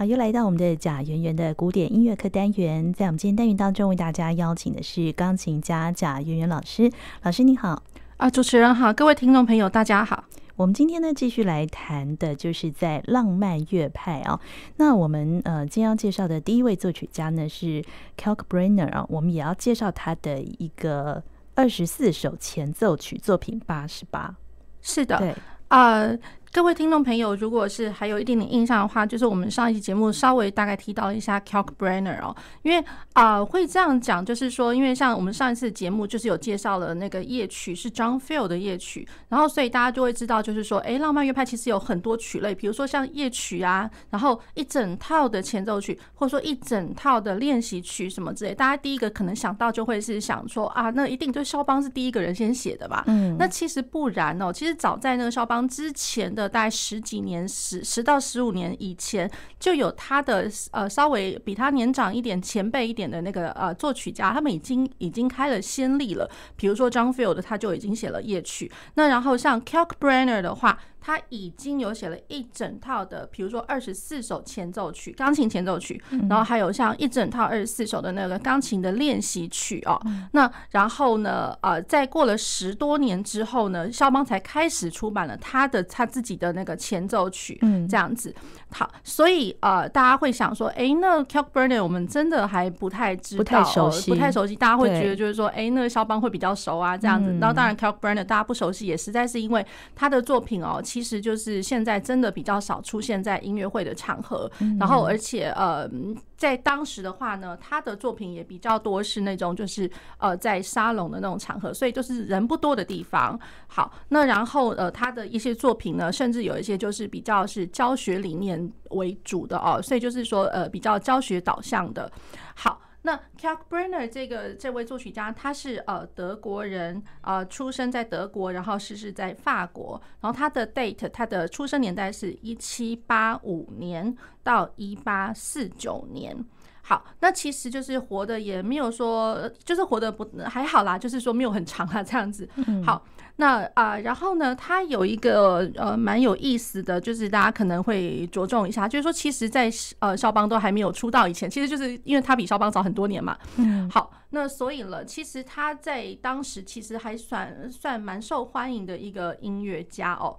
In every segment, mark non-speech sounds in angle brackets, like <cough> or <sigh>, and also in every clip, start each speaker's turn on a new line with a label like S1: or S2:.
S1: 好，又来到我们的贾圆圆的古典音乐课单元，在我们今天单元当中，为大家邀请的是钢琴家贾圆圆老师。老师你好，
S2: 啊，主持人好，各位听众朋友大家好。
S1: 我们今天呢，继续来谈的就是在浪漫乐派啊。那我们呃，今天要介绍的第一位作曲家呢是 Kalkbrenner 啊，我们也要介绍他的一个二十四首前奏曲作品八十八。
S2: 是的，
S1: 对
S2: 啊。Uh 各位听众朋友，如果是还有一点点印象的话，就是我们上一期节目稍微大概提到了一下 Kalkbrenner 哦，因为啊、会这样讲，就是说，因为像我们上一次节目就是有介绍了那个夜曲是 John Field 的夜曲，然后所以大家就会知道，就是说，哎，浪漫乐派其实有很多曲类，比如说像夜曲啊，然后一整套的前奏曲，或者说一整套的练习曲什么之类，大家第一个可能想到就会是想说啊，那一定就肖邦是第一个人先写的吧？嗯，那其实不然哦，其实早在那个肖邦之前的。大概十几年，十十到十五年以前，就有他的呃稍微比他年长一点、前辈一点的那个呃作曲家，他们已经已经开了先例了。比如说 John Field，他就已经写了夜曲。那然后像 Kalkbrenner 的话。他已经有写了一整套的，比如说二十四首前奏曲，钢琴前奏曲，然后还有像一整套二十四首的那个钢琴的练习曲哦。那然后呢，呃，在过了十多年之后呢，肖邦才开始出版了他的他自己的那个前奏曲，这样子。好，所以呃，大家会想说，哎，那 Kalkbrenner 我们真的还不太知道，不太熟悉，不太熟悉。大家会觉得就是说，哎，那个肖邦会比较熟啊，这样子。然后当然 Kalkbrenner 大家不熟悉，也实在是因为他的作品哦。其实就是现在真的比较少出现在音乐会的场合，然后而且呃，在当时的话呢，他的作品也比较多是那种就是呃在沙龙的那种场合，所以就是人不多的地方。好，那然后呃他的一些作品呢，甚至有一些就是比较是教学理念为主的哦，所以就是说呃比较教学导向的。好。那 Kalkbrenner 这个这位作曲家，他是呃德国人，呃出生在德国，然后逝世在法国，然后他的 date 他的出生年代是一七八五年到一八四九年。好，那其实就是活的也没有说，就是活的不还好啦，就是说没有很长啊这样子。好。那啊、呃，然后呢，他有一个呃蛮有意思的，就是大家可能会着重一下，就是说，其实在，在呃肖邦都还没有出道以前，其实就是因为他比肖邦早很多年嘛。嗯。好，那所以了，其实他在当时其实还算算蛮受欢迎的一个音乐家哦。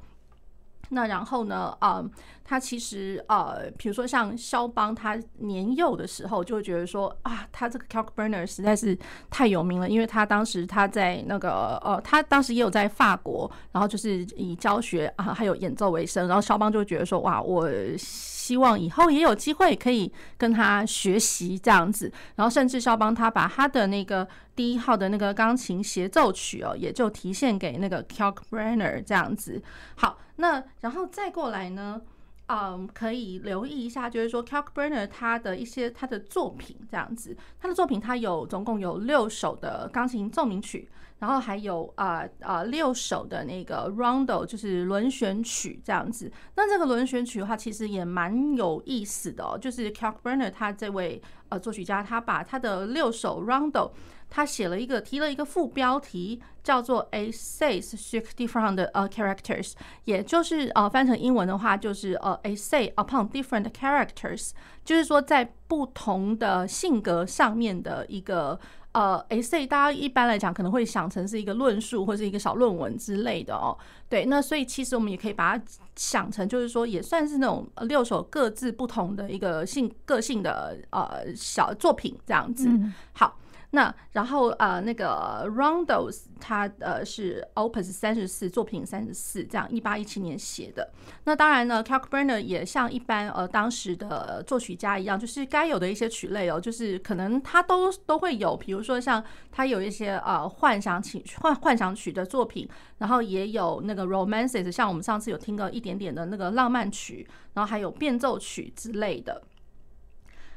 S2: 那然后呢，呃，他其实呃，比如说像肖邦，他年幼的时候就会觉得说啊，他这个 Kalkbrenner 实在是太有名了，因为他当时他在那个呃，他当时也有在法国，然后就是以教学啊还有演奏为生，然后肖邦就觉得说哇，我希望以后也有机会可以跟他学习这样子，然后甚至肖邦他把他的那个第一号的那个钢琴协奏曲哦，也就提献给那个 Kalkbrenner 这样子，好。那然后再过来呢，嗯，可以留意一下，就是说 Kalkbrenner 他的一些他的作品这样子，他的作品他有总共有六首的钢琴奏鸣曲，然后还有啊啊、六首的那个 Rondo 就是轮旋曲这样子。那这个轮旋曲的话，其实也蛮有意思的哦，就是 Kalkbrenner 他这位呃作曲家，他把他的六首 Rondo。他写了一个，提了一个副标题，叫做 Essays sur different 呃 characters，也就是呃翻成英文的话，就是呃 Essay upon different characters，就是说在不同的性格上面的一个呃 Essay，大家一般来讲可能会想成是一个论述或是一个小论文之类的哦。对，那所以其实我们也可以把它想成，就是说也算是那种六首各自不同的一个性个性的呃小作品这样子。好。那然后呃那个 Rondos 它呃是 Opus 三十四作品三十四这样一八一七年写的。那当然呢，Kalkbrenner 也像一般呃当时的作曲家一样，就是该有的一些曲类哦，就是可能他都都会有，比如说像他有一些呃幻想曲幻幻想曲的作品，然后也有那个 Romances，像我们上次有听到一点点的那个浪漫曲，然后还有变奏曲之类的。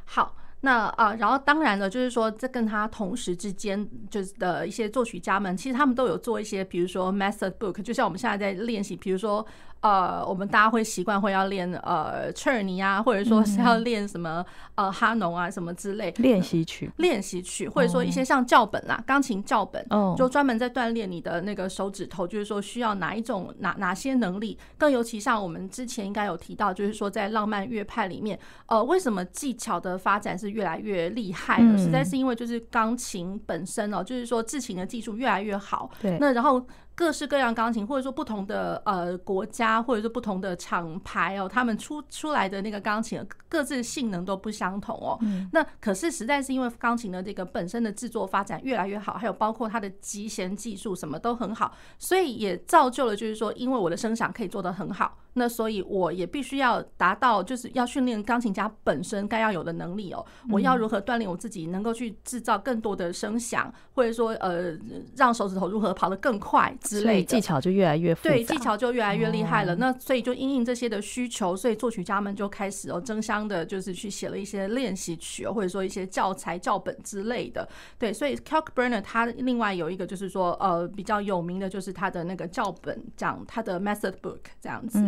S2: 好。那啊，然后当然了，就是说，这跟他同时之间就是的一些作曲家们，其实他们都有做一些，比如说 master book，就像我们现在在练习，比如说呃，我们大家会习惯会要练呃切尔尼啊，或者说是要练什么呃哈农啊什么之类。
S1: 练习曲，
S2: 练习曲，或者说一些像教本啦，钢琴教本，
S1: 哦，
S2: 就专门在锻炼你的那个手指头，就是说需要哪一种哪哪些能力，更尤其像我们之前应该有提到，就是说在浪漫乐派里面，呃，为什么技巧的发展是越来越厉害的？实在是因为就是钢琴本身哦，就是说制琴的技术越来越好，
S1: 对，
S2: 那然后。各式各样钢琴，或者说不同的呃国家，或者说不同的厂牌哦，他们出出来的那个钢琴各自性能都不相同哦。那可是实在是因为钢琴的这个本身的制作发展越来越好，还有包括它的极弦技术什么都很好，所以也造就了就是说，因为我的声响可以做得很好。那所以我也必须要达到，就是要训练钢琴家本身该要有的能力哦。我要如何锻炼我自己，能够去制造更多的声响，或者说呃，让手指头如何跑得更快之类的。
S1: 技巧就越来越。
S2: 对，技巧就越来越厉害了。那所以就因应这些的需求，所以作曲家们就开始哦争相的，就是去写了一些练习曲，或者说一些教材教本之类的。对，所以 Kalkbrenner 他另外有一个就是说呃比较有名的就是他的那个教本，讲他的 method book 这样子。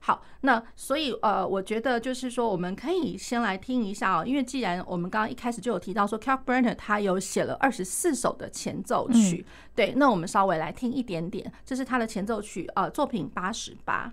S2: 好，那所以呃，我觉得就是说，我们可以先来听一下哦，因为既然我们刚刚一开始就有提到说，Kalkbrenner 他有写了二十四首的前奏曲，对，那我们稍微来听一点点，这是他的前奏曲，呃，作品八十八。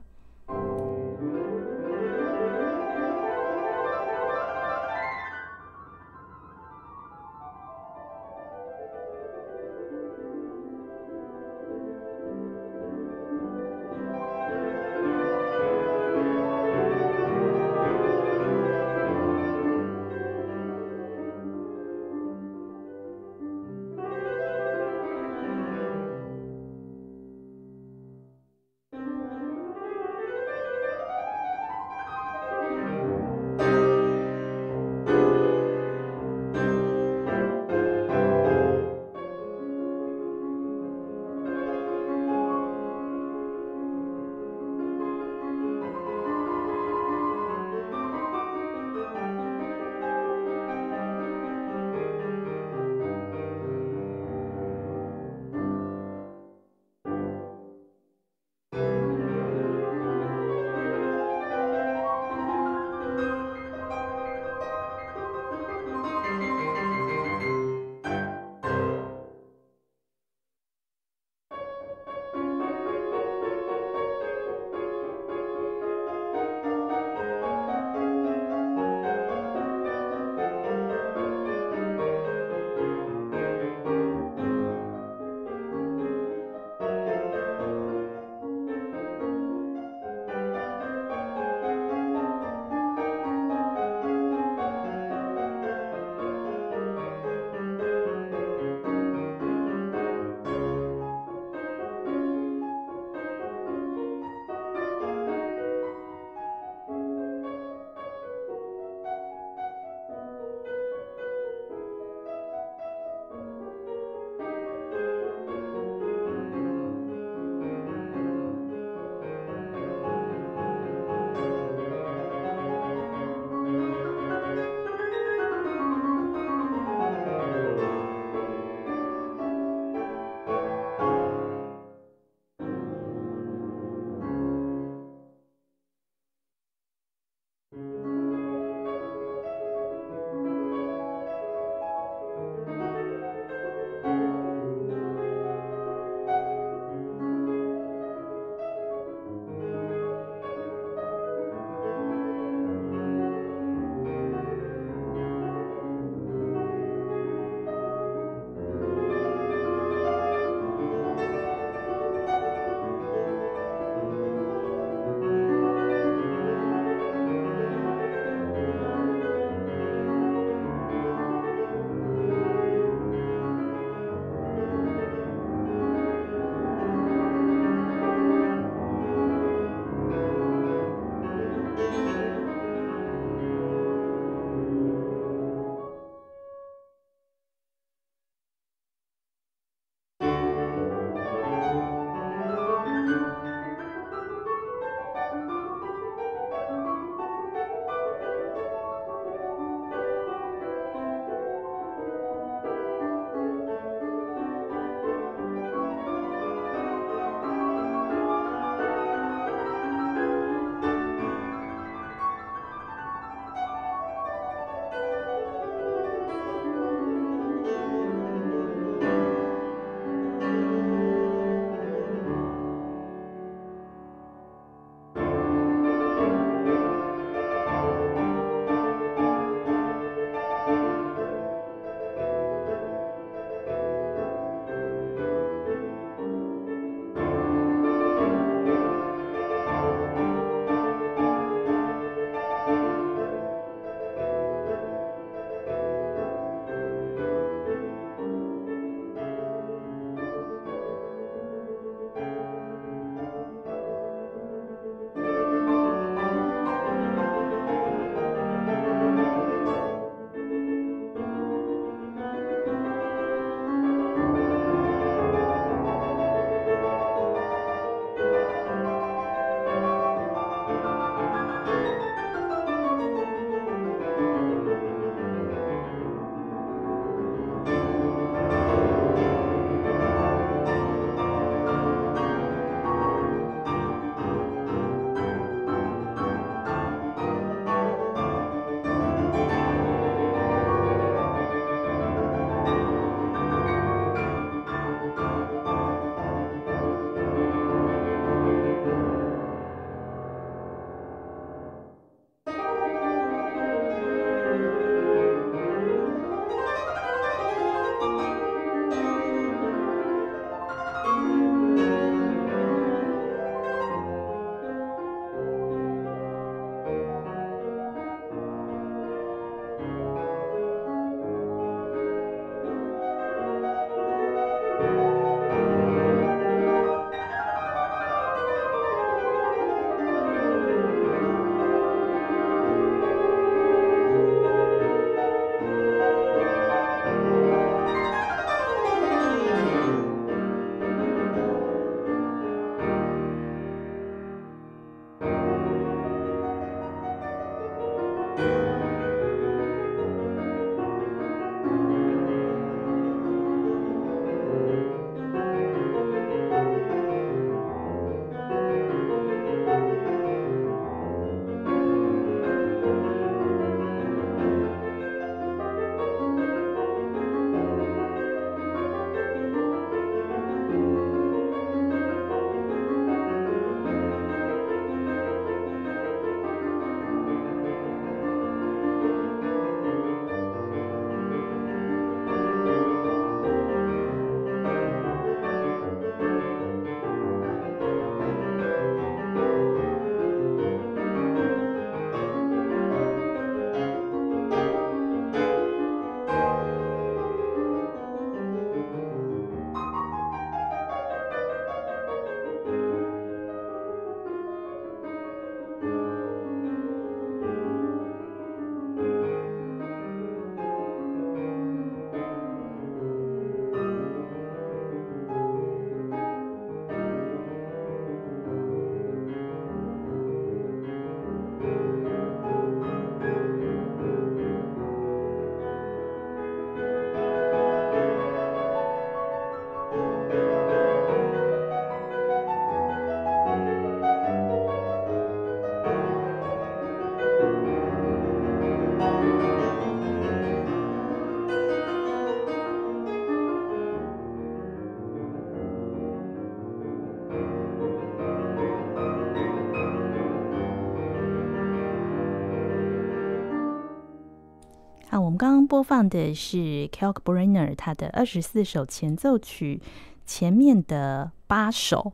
S1: 播放的是 Kalkbrenner 他的二十四首前奏曲前面的八首。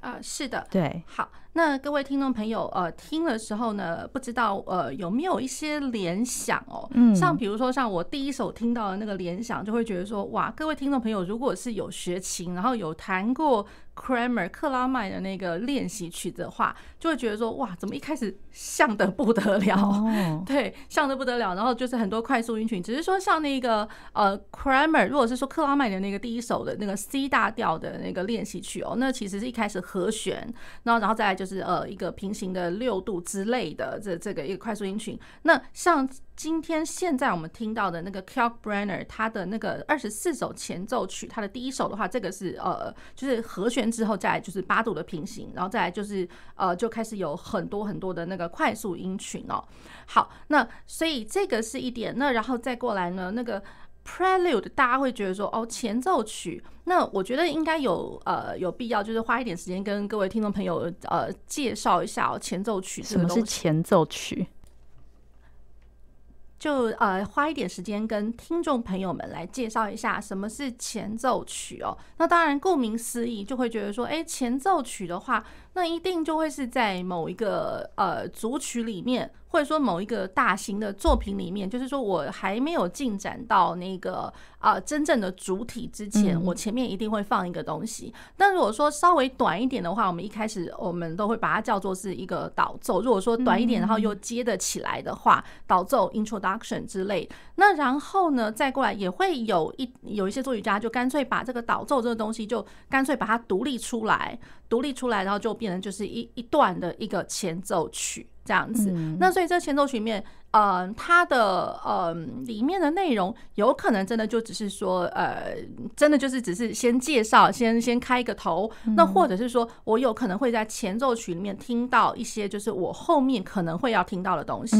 S2: 啊、呃，是的，
S1: 对，
S2: 好。那各位听众朋友，呃，听的时候呢，不知道呃有没有一些联想哦？嗯，像比如说像我第一首听到的那个联想，就会觉得说，哇，各位听众朋友，如果是有学琴，然后有弹过 Kramer 克拉麦的那个练习曲的话，就会觉得说，哇，怎么一开始像的不得了？哦，<laughs> 对，像的不得了。然后就是很多快速音群，只是说像那个呃 Kramer，如果是说克拉麦的那个第一首的那个 C 大调的那个练习曲哦，那其实是一开始和弦，然后然后再来。就是呃一个平行的六度之类的这这个一个快速音群。那像今天现在我们听到的那个 Kalkbrenner 它的那个二十四首前奏曲，它的第一首的话，这个是呃就是和弦之后再就是八度的平行，然后再来就是呃就开始有很多很多的那个快速音群哦。好，那所以这个是一点。那然后再过来呢，那个。Prelude，大家会觉得说哦，前奏曲，那我觉得应该有呃有必要，就是花一点时间跟各位听众朋友呃介绍一下哦，前奏曲
S1: 什么是前奏曲？
S2: 就呃花一点时间跟听众朋友们来介绍一下什么是前奏曲哦。那当然顾名思义，就会觉得说，哎，前奏曲的话，那一定就会是在某一个呃组曲里面。或者说某一个大型的作品里面，就是说我还没有进展到那个啊、呃、真正的主体之前，我前面一定会放一个东西。但如果说稍微短一点的话，我们一开始我们都会把它叫做是一个导奏。如果说短一点，然后又接得起来的话，导奏 introduction 之类。那然后呢，再过来也会有一有一些作曲家就干脆把这个导奏这个东西就干脆把它独立出来，独立出来，然后就变成就是一一段的一个前奏曲。这样子，那所以这前奏曲里面，呃，它的呃里面的内容有可能真的就只是说，呃，真的就是只是先介绍，先先开一个头，那或者是说我有可能会在前奏曲里面听到一些就是我后面可能会要听到的东西，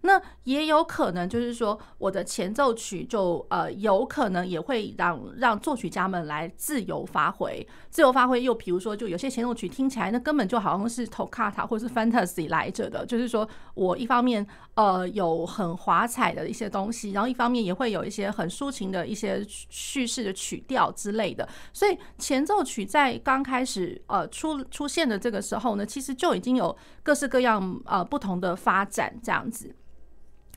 S2: 那也有可能就是说我的前奏曲就呃有可能也会让让作曲家们来自由发挥，自由发挥又比如说就有些前奏曲听起来那根本就好像是 Toccata 或是 Fantasy 来着的。就是说，我一方面呃有很华彩的一些东西，然后一方面也会有一些很抒情的一些叙事的曲调之类的。所以前奏曲在刚开始呃出出现的这个时候呢，其实就已经有各式各样呃不同的发展这样子。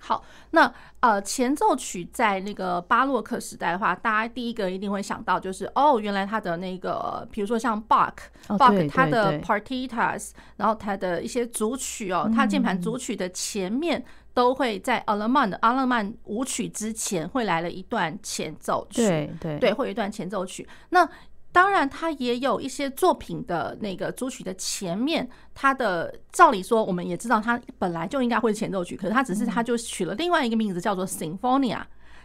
S2: 好，那呃前奏曲在那个巴洛克时代的话，大家第一个一定会想到就是哦，原来他的那个，比如说像 Bach，Bach 他的 Partitas，然后他的一些组曲哦，他键盘组曲的前面都会在阿勒曼的阿勒曼舞曲之前会来了一段前奏曲，
S1: 对对
S2: 对，会有一段前奏曲。那当然，他也有一些作品的那个主曲的前面，他的照理说，我们也知道他本来就应该会是前奏曲，可是他只是他就取了另外一个名字，叫做 Sinfonia。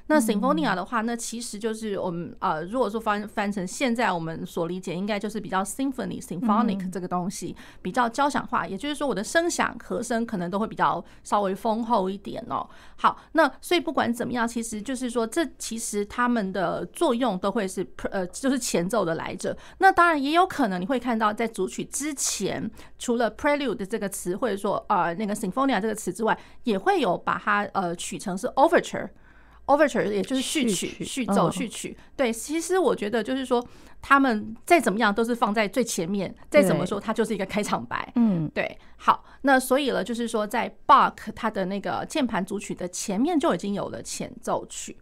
S2: 那 Symphonia 的话，那其实就是我们呃，如果说翻翻成现在我们所理解，应该就是比较 symphony、symphonic 这个东西比较交响化，也就是说我的声响和声可能都会比较稍微丰厚一点哦。好，那所以不管怎么样，其实就是说这其实他们的作用都会是呃，就是前奏的来着。那当然也有可能你会看到在主曲之前，除了 prelude 这个词或者说呃那个 symphonia 这个词之外，也会有把它呃取成是 overture。Overture 也就是序曲、序奏、序曲。对，其实我觉得就是说，他们再怎么样都是放在最前面，再怎么说它就是一个开场白。嗯，对。好，那所以了，就是说在 Bach 它的那个键盘组曲的前面就已经有了前奏曲。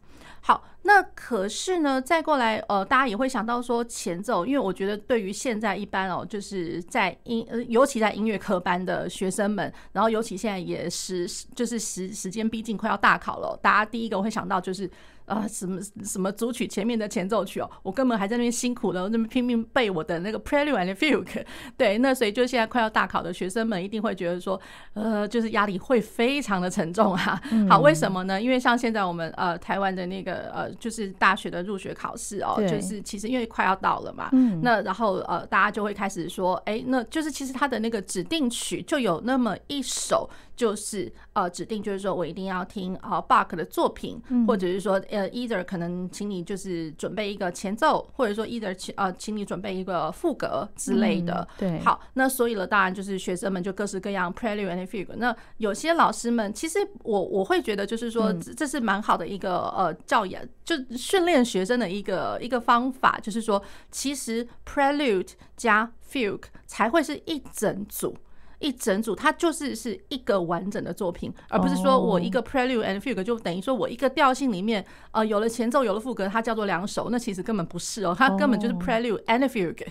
S2: 好，那可是呢，再过来，呃，大家也会想到说前奏，因为我觉得对于现在一般哦，就是在音，呃，尤其在音乐科班的学生们，然后尤其现在也是，就是时时间逼近，快要大考了，大家第一个会想到就是。啊、呃，什么什么主曲前面的前奏曲哦，我根本还在那边辛苦的那么拼命背我的那个 Prelude and Fugue。<laughs> 对，那所以就现在快要大考的学生们一定会觉得说，呃，就是压力会非常的沉重啊。好，为什么呢？因为像现在我们呃台湾的那个呃就是大学的入学考试哦，就是其实因为快要到了嘛，那然后呃大家就会开始说，哎，那就是其实他的那个指定曲就有那么一首。就是呃指定，就是说我一定要听呃 Bach 的作品，嗯、或者是说呃 either 可能请你就是准备一个前奏，或者说 either 请呃请你准备一个副歌之类的。
S1: 嗯、对，
S2: 好，那所以了，当然就是学生们就各式各样 Prelude and Fugue。那有些老师们其实我我会觉得就是说这是蛮好的一个呃教养，就训练学生的一个一个方法，就是说其实 Prelude 加 Fugue 才会是一整组。一整组，它就是是一个完整的作品，而不是说我一个 Prelude and Fugue 就等于说我一个调性里面，呃，有了前奏，有了副歌，它叫做两首，那其实根本不是哦，它根本就是 Prelude and Fugue。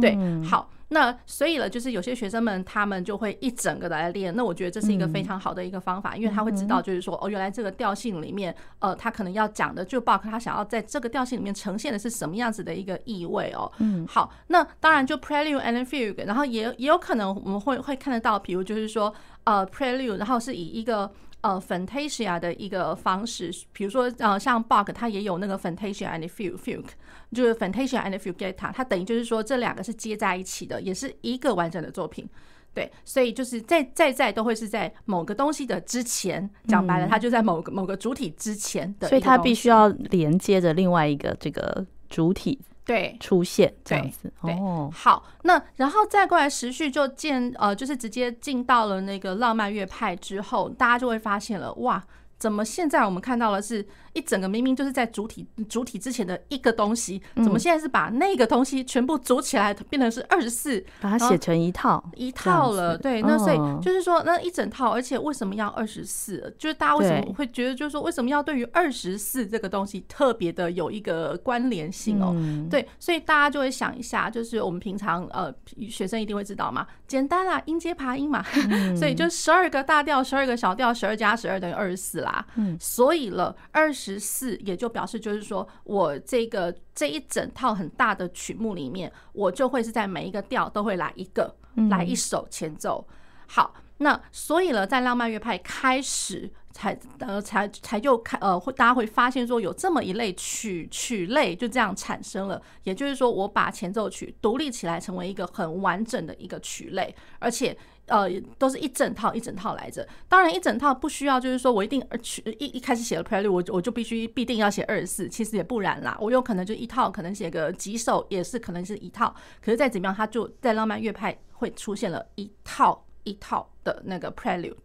S2: 对，好。那所以了，就是有些学生们他们就会一整个的来练。那我觉得这是一个非常好的一个方法，因为他会知道，就是说，哦，原来这个调性里面，呃，他可能要讲的，就 Bach 他想要在这个调性里面呈现的是什么样子的一个意味哦。嗯，好，那当然就 Prelude and Fugue，然后也也有可能我们会会看得到，比如就是说，呃，Prelude，然后是以一个。呃，Fantasia 的一个方式，比如说，呃，像 Bach 它也有那个 Fantasia and Fugue，就是 Fantasia and Fugetta，它等于就是说这两个是接在一起的，也是一个完整的作品。对，所以就是在在在都会是在某个东西的之前，讲白了，它就在某个某个主体之前的，
S1: 所以它必须要连接着另外一个这个主体。对，出现这样子
S2: 对，好，那然后再过来时序就进呃，就是直接进到了那个浪漫乐派之后，大家就会发现了，哇，怎么现在我们看到的是？一整个明明就是在主体主体之前的一个东西，怎么现在是把那个东西全部组起来，变成是二十四，
S1: 把它写成一套
S2: 一套了？对，那所以就是说那一整套，而且为什么要二十四？就是大家为什么会觉得，就是说为什么要对于二十四这个东西特别的有一个关联性哦？对，所以大家就会想一下，就是我们平常呃学生一定会知道嘛，简单啦，音阶爬音嘛，<laughs> 所以就十二个大调，十二个小调，十二加十二等于二十四啦。嗯，所以了二十。十四也就表示，就是说我这个这一整套很大的曲目里面，我就会是在每一个调都会来一个，来一首前奏。好，那所以了，在浪漫乐派开始才呃才才就开呃会大家会发现说有这么一类曲曲类就这样产生了，也就是说我把前奏曲独立起来成为一个很完整的一个曲类，而且。呃，都是一整套一整套来着。当然，一整套不需要，就是说我一定去一一开始写了 Prelude，我我就必须必定要写二十四。其实也不然啦，我有可能就一套，可能写个几首，也是可能是一套。可是再怎么样，它就在浪漫乐派会出现了一套一套的那个 Prelude。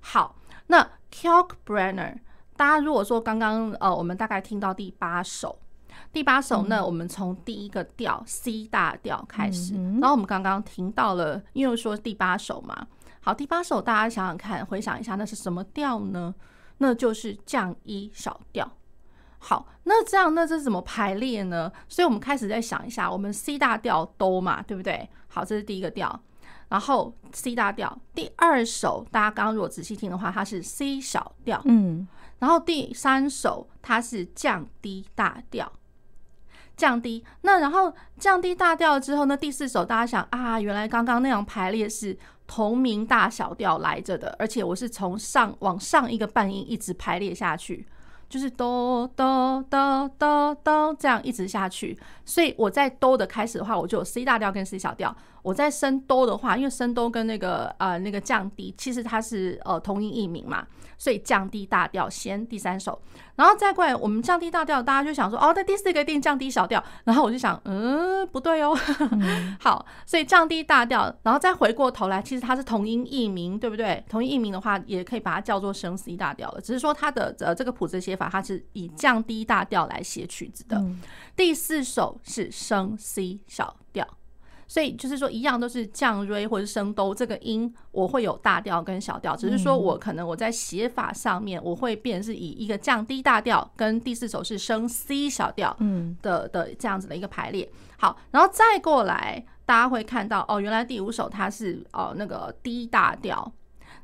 S2: 好，那 Kalkbrenner，大家如果说刚刚呃，我们大概听到第八首。第八首呢，我们从第一个调 C 大调开始，然后我们刚刚听到了，因为说第八首嘛，好，第八首大家想想看，回想一下，那是什么调呢？那就是降一小调。好，那这样那这是怎么排列呢？所以我们开始再想一下，我们 C 大调哆嘛，对不对？好，这是第一个调，然后 C 大调。第二首大家刚刚如果仔细听的话，它是 C 小调，嗯，然后第三首它是降低大调。降低，那然后降低大调之后呢，第四首大家想啊，原来刚刚那样排列是同名大小调来着的，而且我是从上往上一个半音一直排列下去，就是哆哆哆哆哆这样一直下去。所以我在哆的开始的话，我就有 C 大调跟 C 小调。我在升哆的话，因为升哆跟那个呃那个降低，其实它是呃同音异名嘛。所以降低大调先第三首，然后再过来我们降低大调，大家就想说哦，那第四个一定降低小调，然后我就想，嗯，不对哦。<laughs> 好，所以降低大调，然后再回过头来，其实它是同音异名，对不对？同音异名的话，也可以把它叫做升 C 大调了，只是说它的呃这个谱子写法，它是以降低大调来写曲子的。第四首是升 C 小调。所以就是说，一样都是降瑞或者升哆这个音，我会有大调跟小调，只是说我可能我在写法上面，我会变是以一个降低大调跟第四首是升 C 小调嗯的的这样子的一个排列。好，然后再过来，大家会看到哦，原来第五首它是哦那个低大调，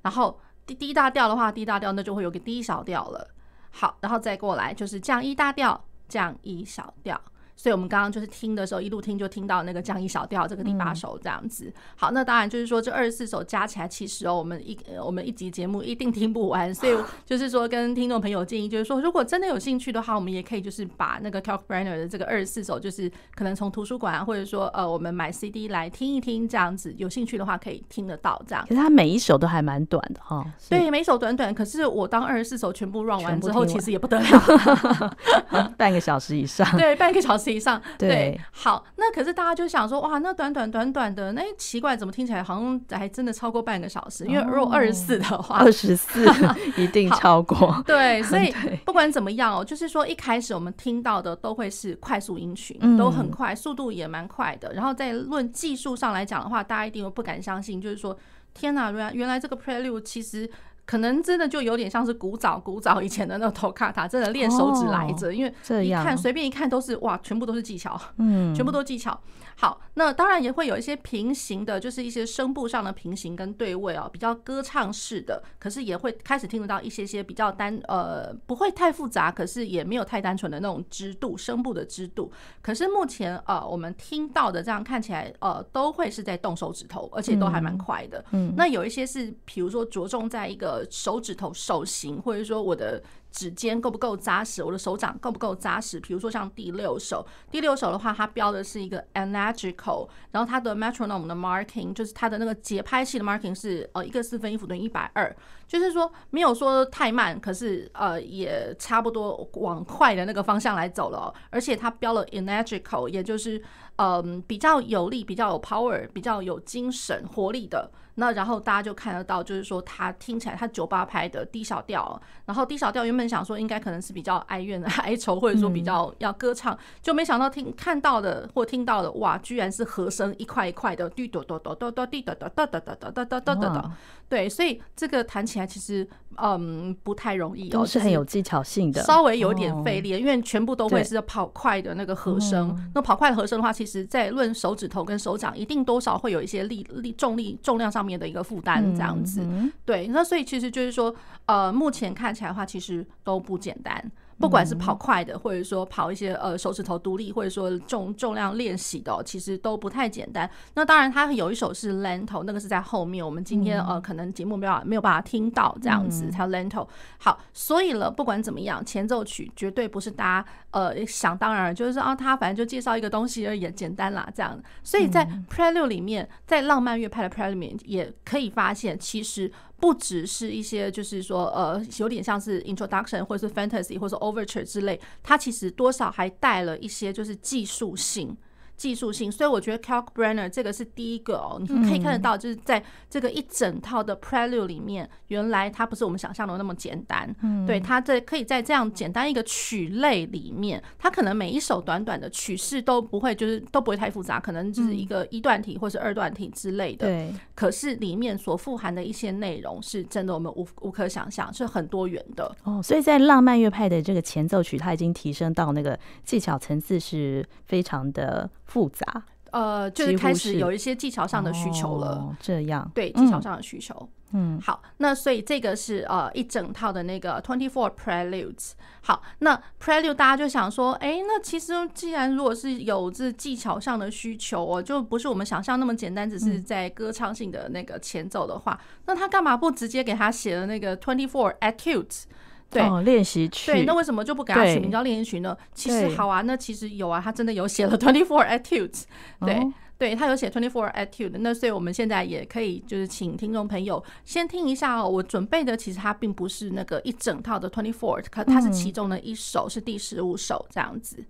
S2: 然后低低大调的话低大调那就会有个低小调了。好，然后再过来就是降一大调，降一小调。所以我们刚刚就是听的时候，一路听就听到那个降一小调这个第八首这样子。好，那当然就是说这二十四首加起来，其实哦，我们一我们一集节目一定听不完，所以就是说跟听众朋友建议，就是说如果真的有兴趣的话，我们也可以就是把那个 Kalkbrenner 的这个二十四首，就是可能从图书馆或者说呃我们买 CD 来听一听这样子，有兴趣的话可以听得到这样。
S1: 可是它每一首都还蛮短的哈。
S2: 对，每一首短短，可是我当二十四首全部 run 完之后，其实也不得了，<laughs>
S1: 半个小时以上。
S2: 对，半个小时以上。
S1: 对。
S2: 对，好，那可是大家就想说，哇，那短短短短的，那奇怪，怎么听起来好像还真的超过半个小时？因为如果二十四的话，
S1: 二十四 <laughs> 一定超过。
S2: 对，<laughs> 所以不管怎么样哦，就是说一开始我们听到的都会是快速音群，都很快，速度也蛮快的。然后在论技术上来讲的话，大家一定会不敢相信，就是说，天呐，原来原来这个 Prelude 其实。可能真的就有点像是古早古早以前的那种 Toccata，真的练手指来着，因为一看随便一看都是哇，全部都是技巧，嗯，全部都技巧。好，那当然也会有一些平行的，就是一些声部上的平行跟对位哦，比较歌唱式的，可是也会开始听得到一些些比较单，呃，不会太复杂，可是也没有太单纯的那种支度，声部的支度。可是目前呃，我们听到的这样看起来，呃，都会是在动手指头，而且都还蛮快的。嗯，那有一些是，比如说着重在一个呃手指头手型，或者说我的。指尖够不够扎实？我的手掌够不够扎实？比如说像第六首，第六首的话，它标的是一个 analogical，然后它的 metronome 的 marking 就是它的那个节拍器的 marking 是呃一个四分音符等于一百二，就是说没有说太慢，可是呃也差不多往快的那个方向来走了，而且它标了 energical，也就是嗯、呃、比较有力、比较有 power、比较有精神活力的。那然后大家就看得到，就是说他听起来他酒吧拍的低小调，然后低小调原本想说应该可能是比较哀怨的哀愁，或者说比较要歌唱，就没想到听看到的或听到的哇，居然是和声一块一块的滴哆哆哆哆哆滴哆哆哆哆哆哆哆哆哆哆，对，所以这个弹起来其实嗯不太容易，
S1: 都是很有技巧性的，
S2: 稍微有点费力，因为全部都会是跑快的那个和声。那跑快的和声的话，其实在论手指头跟手掌，一定多少会有一些力力重力重量上面。的一个负担这样子，对，那所以其实就是说，呃，目前看起来的话，其实都不简单。不管是跑快的，或者说跑一些呃手指头独立，或者说重重量练习的，其实都不太简单。那当然，它有一首是 Lento，那个是在后面，我们今天呃可能节目没有没有办法听到这样子，才 Lento。好，所以了，不管怎么样，前奏曲绝对不是大家呃想当然，就是说啊，他反正就介绍一个东西而已，简单啦这样。所以在 Prelude 里面，在浪漫乐派的 Prelude 里面，也可以发现其实。不只是一些，就是说，呃，有点像是 introduction 或者是 fantasy 或者是 overture 之类，它其实多少还带了一些就是技术性。技术性，所以我觉得 Kalkbrenner 这个是第一个哦，你可以看得到，就是在这个一整套的 Prelude 里面，原来它不是我们想象的那么简单。嗯，对，它在可以在这样简单一个曲类里面，它可能每一首短短的曲式都不会，就是都不会太复杂，可能就是一个一段体或是二段体之类的。对，可是里面所富含的一些内容是真的，我们无无可想象，是很多元的。
S1: 哦，所以在浪漫乐派的这个前奏曲，它已经提升到那个技巧层次是非常的。复杂，
S2: 呃，就是开始有一些技巧上的需求了。
S1: 哦、这样，
S2: 对，技巧上的需求。
S1: 嗯，
S2: 好，那所以这个是呃一整套的那个 Twenty Four Preludes。好，那 Prelude 大家就想说，哎、欸，那其实既然如果是有这技巧上的需求哦，就不是我们想象那么简单，只是在歌唱性的那个前奏的话，嗯、那他干嘛不直接给他写了那个 Twenty Four Etudes？对，练
S1: 习曲。
S2: 对，那为什么就不给他取名叫练习曲呢？其实好啊，那其实有啊，他真的有写了 Twenty Four Etudes。对，哦、对他有写 Twenty Four attitudes。那所以我们现在也可以就是请听众朋友先听一下哦。我准备的其实它并不是那个一整套的 Twenty Four，可它是其中的一首，是第十五首这样子。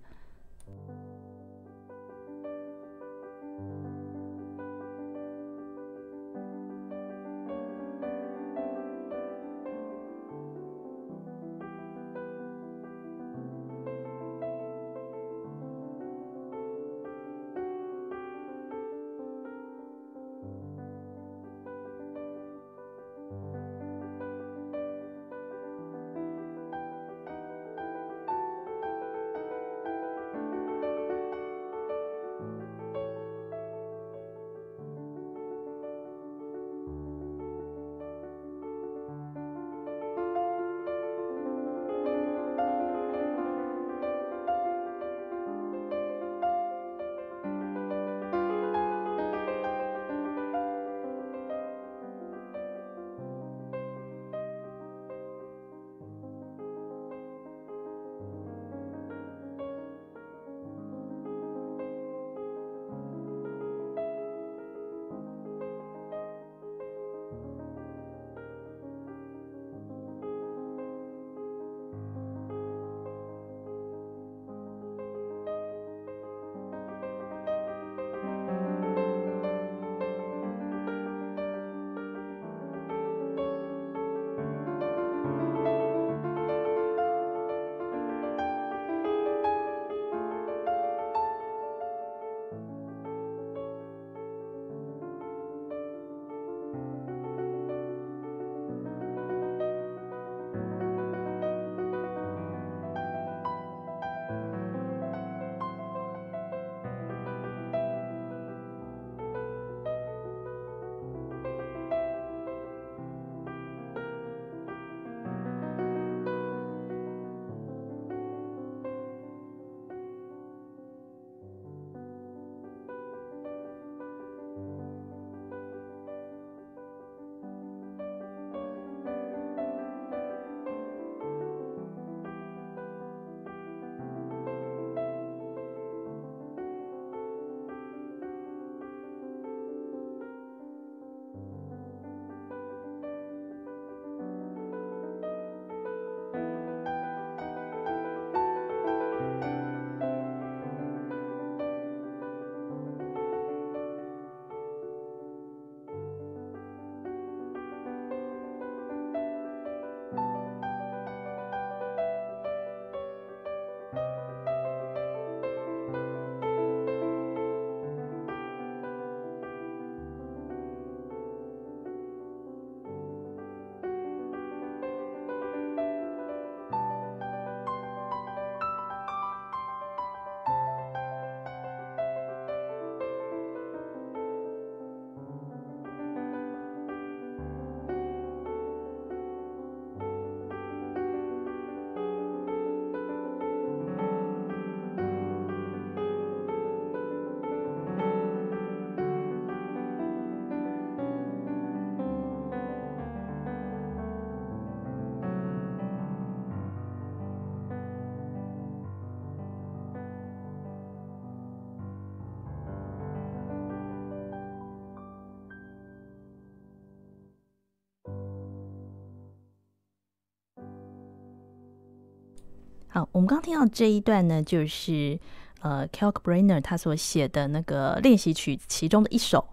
S1: 好，我们刚刚听到这一段呢，就是呃，Kalkbrenner 他所写的那个练习曲其中的一首。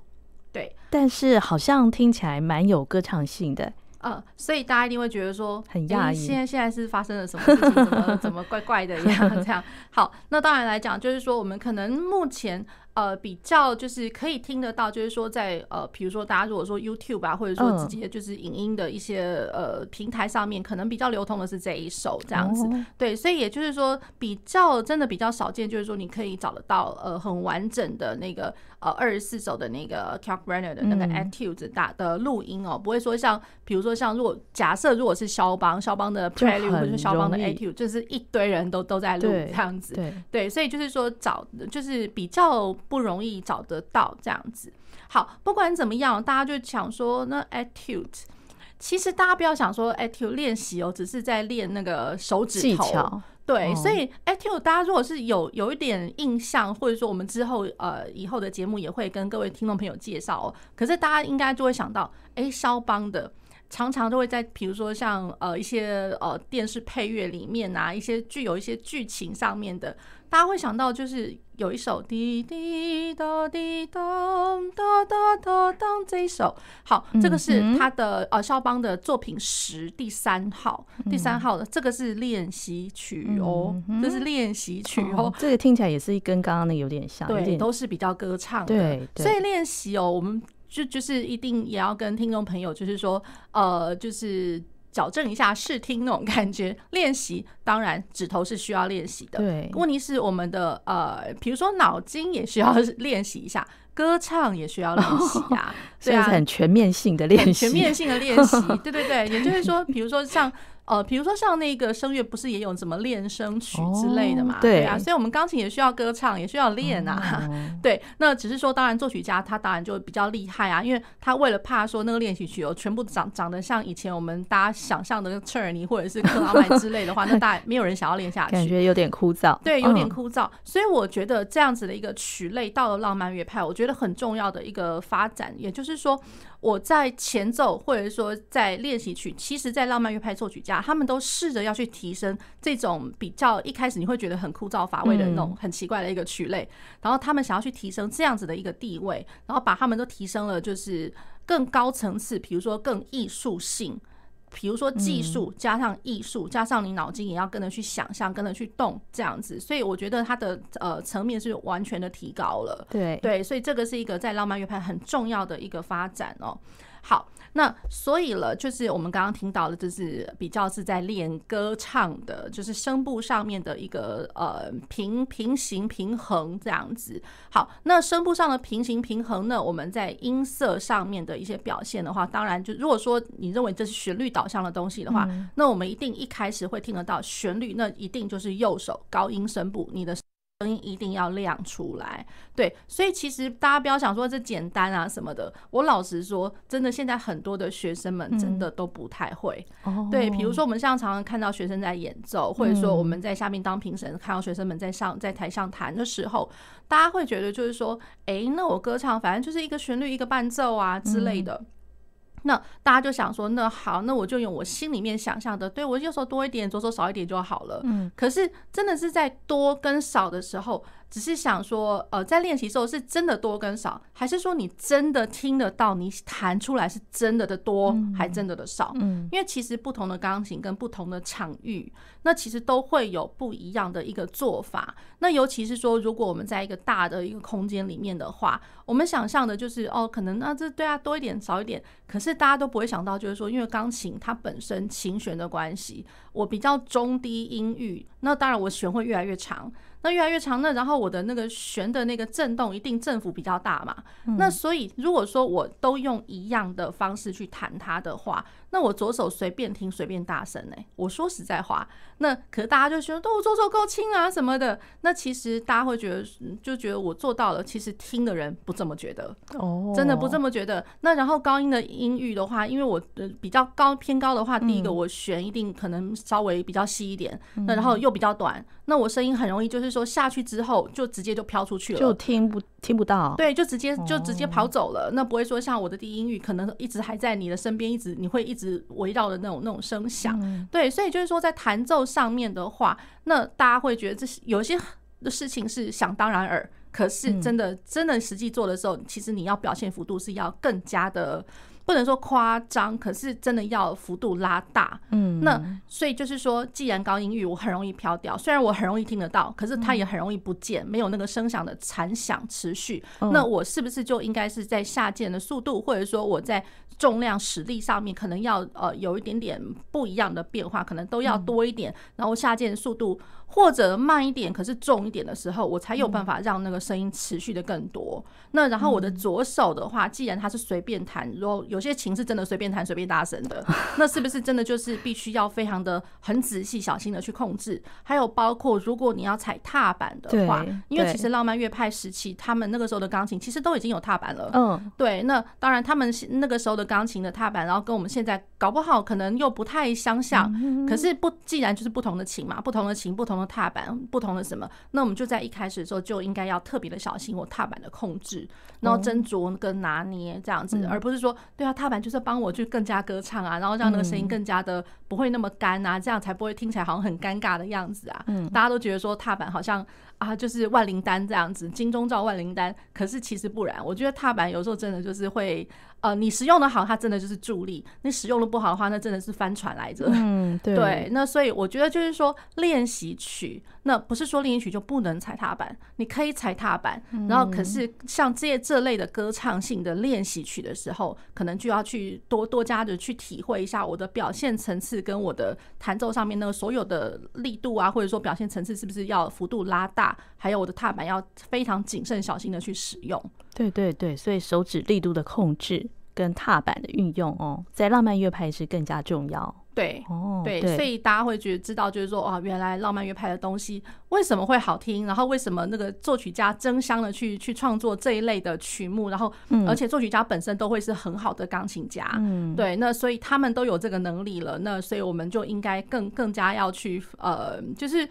S2: 对，
S1: 但是好像听起来蛮有歌唱性的。
S2: 呃，所以大家一定会觉得说
S1: 很讶异，
S2: 现在现在是发生了什么事情？怎么 <laughs> 怎么怪怪的一样这样？好，那当然来讲，就是说我们可能目前。呃，比较就是可以听得到，就是说在呃，比如说大家如果说 YouTube 啊，或者说直接就是影音的一些呃平台上面，可能比较流通的是这一首这样子。对，所以也就是说比较真的比较少见，就是说你可以找得到呃很完整的那个呃二十四首的那个 Kalkbrenner 的那个 Etudes 打的录音哦，不会说像比如说像如果假设如果是肖邦，肖邦的 Prelude 或者是肖邦的 Etude，就是一堆人都都在录这样子。对对，所以就是说找就是比较。不容易找得到这样子。好，不管怎么样，大家就想说，那 attitude 其实大家不要想说 attitude 练习哦，只是在练那个手指头。对，所以 Etude 大家如果是有有一点印象，或者说我们之后呃以后的节目也会跟各位听众朋友介绍哦。可是大家应该就会想到，哎，肖邦的。常常都会在，比如说像呃一些呃电视配乐里面啊，一些具有一些剧情上面的，大家会想到就是有一首滴滴答滴当哒哒哒当这一首，好，这个是他的呃肖邦的作品十第三号，第三号的这个是练习曲哦，这是练习曲哦，
S1: 这个听起来也是跟刚刚那个有点像，
S2: 对，都是比较歌唱的，对，所以练习哦，我们。就就是一定也要跟听众朋友，就是说，呃，就是矫正一下视听那种感觉。练习当然指头是需要练习的，对。问题是我们的呃，比如说脑筋也需要练习一下，歌唱也需要练习 <laughs> 啊，
S1: 对啊，很全面性的练习，
S2: 全面性的练习，对对对。也就是说，比如说像。呃，比如说像那个声乐，不是也有什么练声曲之类的嘛？哦、对，对啊，所以我们钢琴也需要歌唱，也需要练啊。哦、<laughs> 对，那只是说，当然作曲家他当然就比较厉害啊，因为他为了怕说那个练习曲哦，全部长长得像以前我们大家想象的切尔尼或者是克拉麦之类的话，那大概没有人想要练下去，
S1: 感觉有点枯燥。
S2: 对，有点枯燥。嗯、所以我觉得这样子的一个曲类到了浪漫乐派，我觉得很重要的一个发展，也就是说。我在前奏，或者说在练习曲，其实，在浪漫乐派作曲家，他们都试着要去提升这种比较一开始你会觉得很枯燥乏味的那种很奇怪的一个曲类，然后他们想要去提升这样子的一个地位，然后把他们都提升了，就是更高层次，比如说更艺术性。比如说技术加上艺术，加上你脑筋也要跟着去想象，跟着去动这样子，所以我觉得它的呃层面是完全的提高了。
S1: 对
S2: 对，所以这个是一个在浪漫乐派很重要的一个发展哦。好，那所以了，就是我们刚刚听到的，就是比较是在练歌唱的，就是声部上面的一个呃平平行平衡这样子。好，那声部上的平行平衡呢，我们在音色上面的一些表现的话，当然就如果说你认为这是旋律导向的东西的话，嗯、那我们一定一开始会听得到旋律，那一定就是右手高音声部，你的。声音一定要亮出来，对，所以其实大家不要想说这简单啊什么的。我老实说，真的现在很多的学生们真的都不太会。嗯、对，比如说我们像常常看到学生在演奏，或者说我们在下面当评审，看到学生们在上在台上弹的时候，大家会觉得就是说，哎，那我歌唱反正就是一个旋律一个伴奏啊之类的。嗯那大家就想说，那好，那我就用我心里面想象的，对，我右手多一点，左手少一点就好了。嗯，可是真的是在多跟少的时候。只是想说，呃，在练习时候是真的多跟少，还是说你真的听得到你弹出来是真的的多，还真的的少？嗯，因为其实不同的钢琴跟不同的场域，那其实都会有不一样的一个做法。那尤其是说，如果我们在一个大的一个空间里面的话，我们想象的就是哦，可能那这对啊多一点少一点，可是大家都不会想到，就是说，因为钢琴它本身琴弦的关系，我比较中低音域，那当然我弦会越来越长。那越来越长，那然后我的那个弦的那个震动一定振幅比较大嘛。那所以如果说我都用一样的方式去弹它的话，那我左手随便听随便大声呢？我说实在话，那可是大家就觉得都我左手够轻啊什么的。那其实大家会觉得就觉得我做到了，其实听的人不这么觉得哦，真的不这么觉得。那然后高音的音域的话，因为我的比较高偏高的话，第一个我弦一定可能稍微比较细一点，那然后又比较短，那我声音很容易就是说下去之后就直接就飘出去了，
S1: 就听不听不到。
S2: 对，就直接就直接跑走了。那不会说像我的低音域可能一直还在你的身边，一直你会一直。围绕的那种那种声响。
S1: 嗯、
S2: 对，所以就是说在弹奏上面的话，那大家会觉得这是有些的事情是想当然耳，可是真的、嗯、真的实际做的时候，其实你要表现幅度是要更加的。不能说夸张，可是真的要幅度拉大。嗯，那所以就是说，既然高音域我很容易飘掉，虽然我很容易听得到，可是它也很容易不见，没有那个声响的残响持续。那我是不是就应该是在下键的速度，或者说我在重量实力上面，可能要呃有一点点不一样的变化，可能都要多一点，然后下键的速度。或者慢一点，可是重一点的时候，我才有办法让那个声音持续的更多。那然后我的左手的话，既然它是随便弹，如果有些琴是真的随便弹随便大声的，<laughs> 那是不是真的就是必须要非常的很仔细小心的去控制？还有包括如果你要踩踏板的话，因为其实浪漫乐派时期，他们那个时候的钢琴其实都已经有踏板了。嗯，对。那当然，他们那个时候的钢琴的踏板，然后跟我们现在搞不好可能又不太相像。可是不，既然就是不同的琴嘛，不同的琴，不同的踏板，不同的什么，那我们就在一开始的时候就应该要特别的小心我踏板的控制，然后斟酌跟拿捏这样子，而不是说，对啊，踏板就是帮我去更加歌唱啊，然后让那个声音更加的不会那么干啊，这样才不会听起来好像很尴尬的样子啊。大家都觉得说踏板好像啊就是万灵丹这样子，金钟罩万灵丹，可是其实不然。我觉得踏板有时候真的就是会。呃，你使用的好，它真的就是助力；你使用的不好的话，那真的是翻船来着。
S1: 嗯，对。<laughs>
S2: 对，那所以我觉得就是说，练习曲，那不是说练习曲就不能踩踏板，你可以踩踏板。然后，可是像这这类的歌唱性的练习曲的时候，可能就要去多多加的去体会一下我的表现层次跟我的弹奏上面那个所有的力度啊，或者说表现层次是不是要幅度拉大，还有我的踏板要非常谨慎小心的去使用。
S1: 对对对，所以手指力度的控制跟踏板的运用哦，在浪漫乐派是更加重要。
S2: 对，哦，对，所以大家会觉得知道，就是说，哇，原来浪漫乐派的东西为什么会好听，然后为什么那个作曲家争相的去去创作这一类的曲目，然后，而且作曲家本身都会是很好的钢琴家，嗯，对，那所以他们都有这个能力了，那所以我们就应该更更加要去，呃，就是。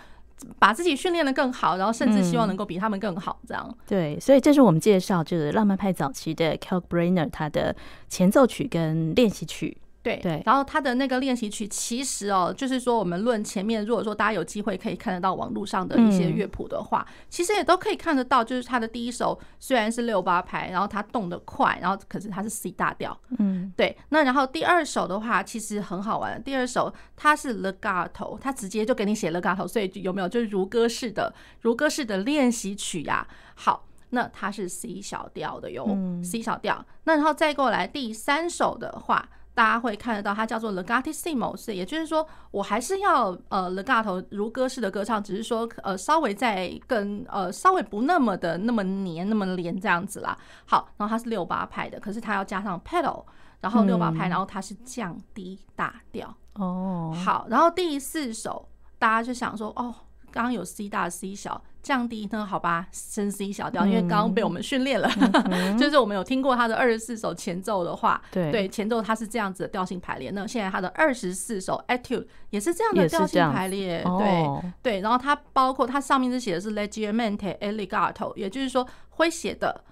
S2: 把自己训练的更好，然后甚至希望能够比他们更好，这样、嗯。
S1: 对，所以这是我们介绍就是浪漫派早期的 Kalkbrenner 他的前奏曲跟练习曲。
S2: 对对，然后他的那个练习曲，其实哦，就是说我们论前面，如果说大家有机会可以看得到网络上的一些乐谱的话，其实也都可以看得到，就是他的第一首虽然是六八拍，然后他动得快，然后可是他是 C 大调，嗯，对。那然后第二首的话，其实很好玩，第二首它是 Legato，他直接就给你写 Legato，所以有没有就是如歌式的如歌式的练习曲呀？好，那它是 C 小调的哟，C 小调。那然后再过来第三首的话。大家会看得到，它叫做 legatissimo，是，也就是说，我还是要呃 legato 如歌式的歌唱，只是说呃稍微再跟呃稍微不那么的那么黏那么连这样子啦。好，然后它是六八拍的，可是它要加上 pedal，然后六八拍，然后它是降低大调。哦，好，然后第四首大家就想说，哦。刚刚有 C 大 C 小降低呢？好吧，升 C 小调，因为刚刚被我们训练了，嗯、<laughs> 就是我们有听过他的二十四首前奏的话，对，对前奏它是这样子的调性排列。那现在他的二十四首 Etude 也是这样的调性排列，对、哦、对。然后它包括它上面是写的是 Leggermente e legato，也就是说诙谐的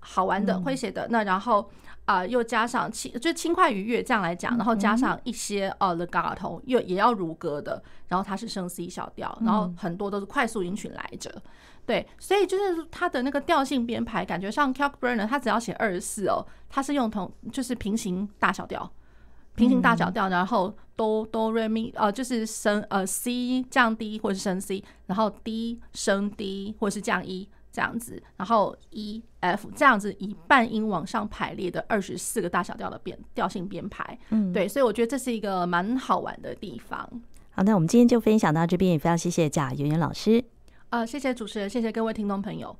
S2: 好玩的诙谐的。那然后。啊、呃，又加上轻，就轻快愉悦这样来讲，然后加上一些呃 legato 又也要如歌的，然后它是升 C 小调，然后很多都是快速音群来着，对，所以就是它的那个调性编排，感觉像 Kalkbrenner，它只要写二十四哦，它是用同就是平行大小调，平行大小调，然后哆哆瑞咪呃就是升呃 C 降低或是升 C，然后 D 升 D 或是降 E。这样子，然后 E F 这样子以半音往上排列的二十四个大小调的编调性编排，嗯，对，所以我觉得这是一个蛮好玩的地方。
S1: 好，那我们今天就分享到这边，也非常谢谢贾圆圆老师。
S2: 啊、呃，谢谢主持人，谢谢各位听众朋友。